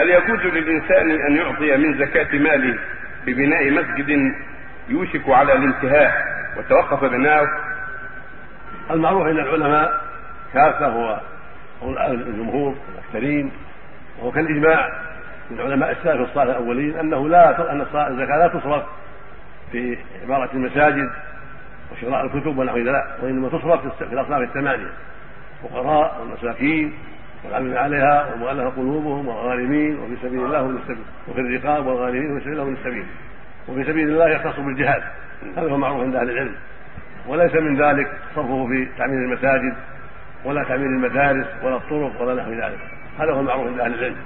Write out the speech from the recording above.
هل يجوز للإنسان أن يعطي من زكاة ماله ببناء مسجد يوشك على الانتهاء وتوقف بناؤه؟ المعروف عند العلماء كافة هو الجمهور الأكثرين وهو كالإجماع من علماء السلف الصالح الأولين أنه لا أن الزكاة لا تصرف في عمارة المساجد وشراء الكتب ونحو ذلك وإنما تصرف في الأصناف الثمانية الفقراء والمساكين والعاملين عليها والمؤلفة قلوبهم والغارمين وفي سبيل الله وفي السبيل وفي الرقاب والغارمين وفي سبيل الله وفي السبيل. وفي سبيل الله يختص بالجهاد. هذا هو معروف عند أهل العلم. وليس من ذلك صرفه في تعمير المساجد ولا تعمير المدارس ولا الطرق ولا نحو ذلك. هذا هو المعروف عند أهل العلم.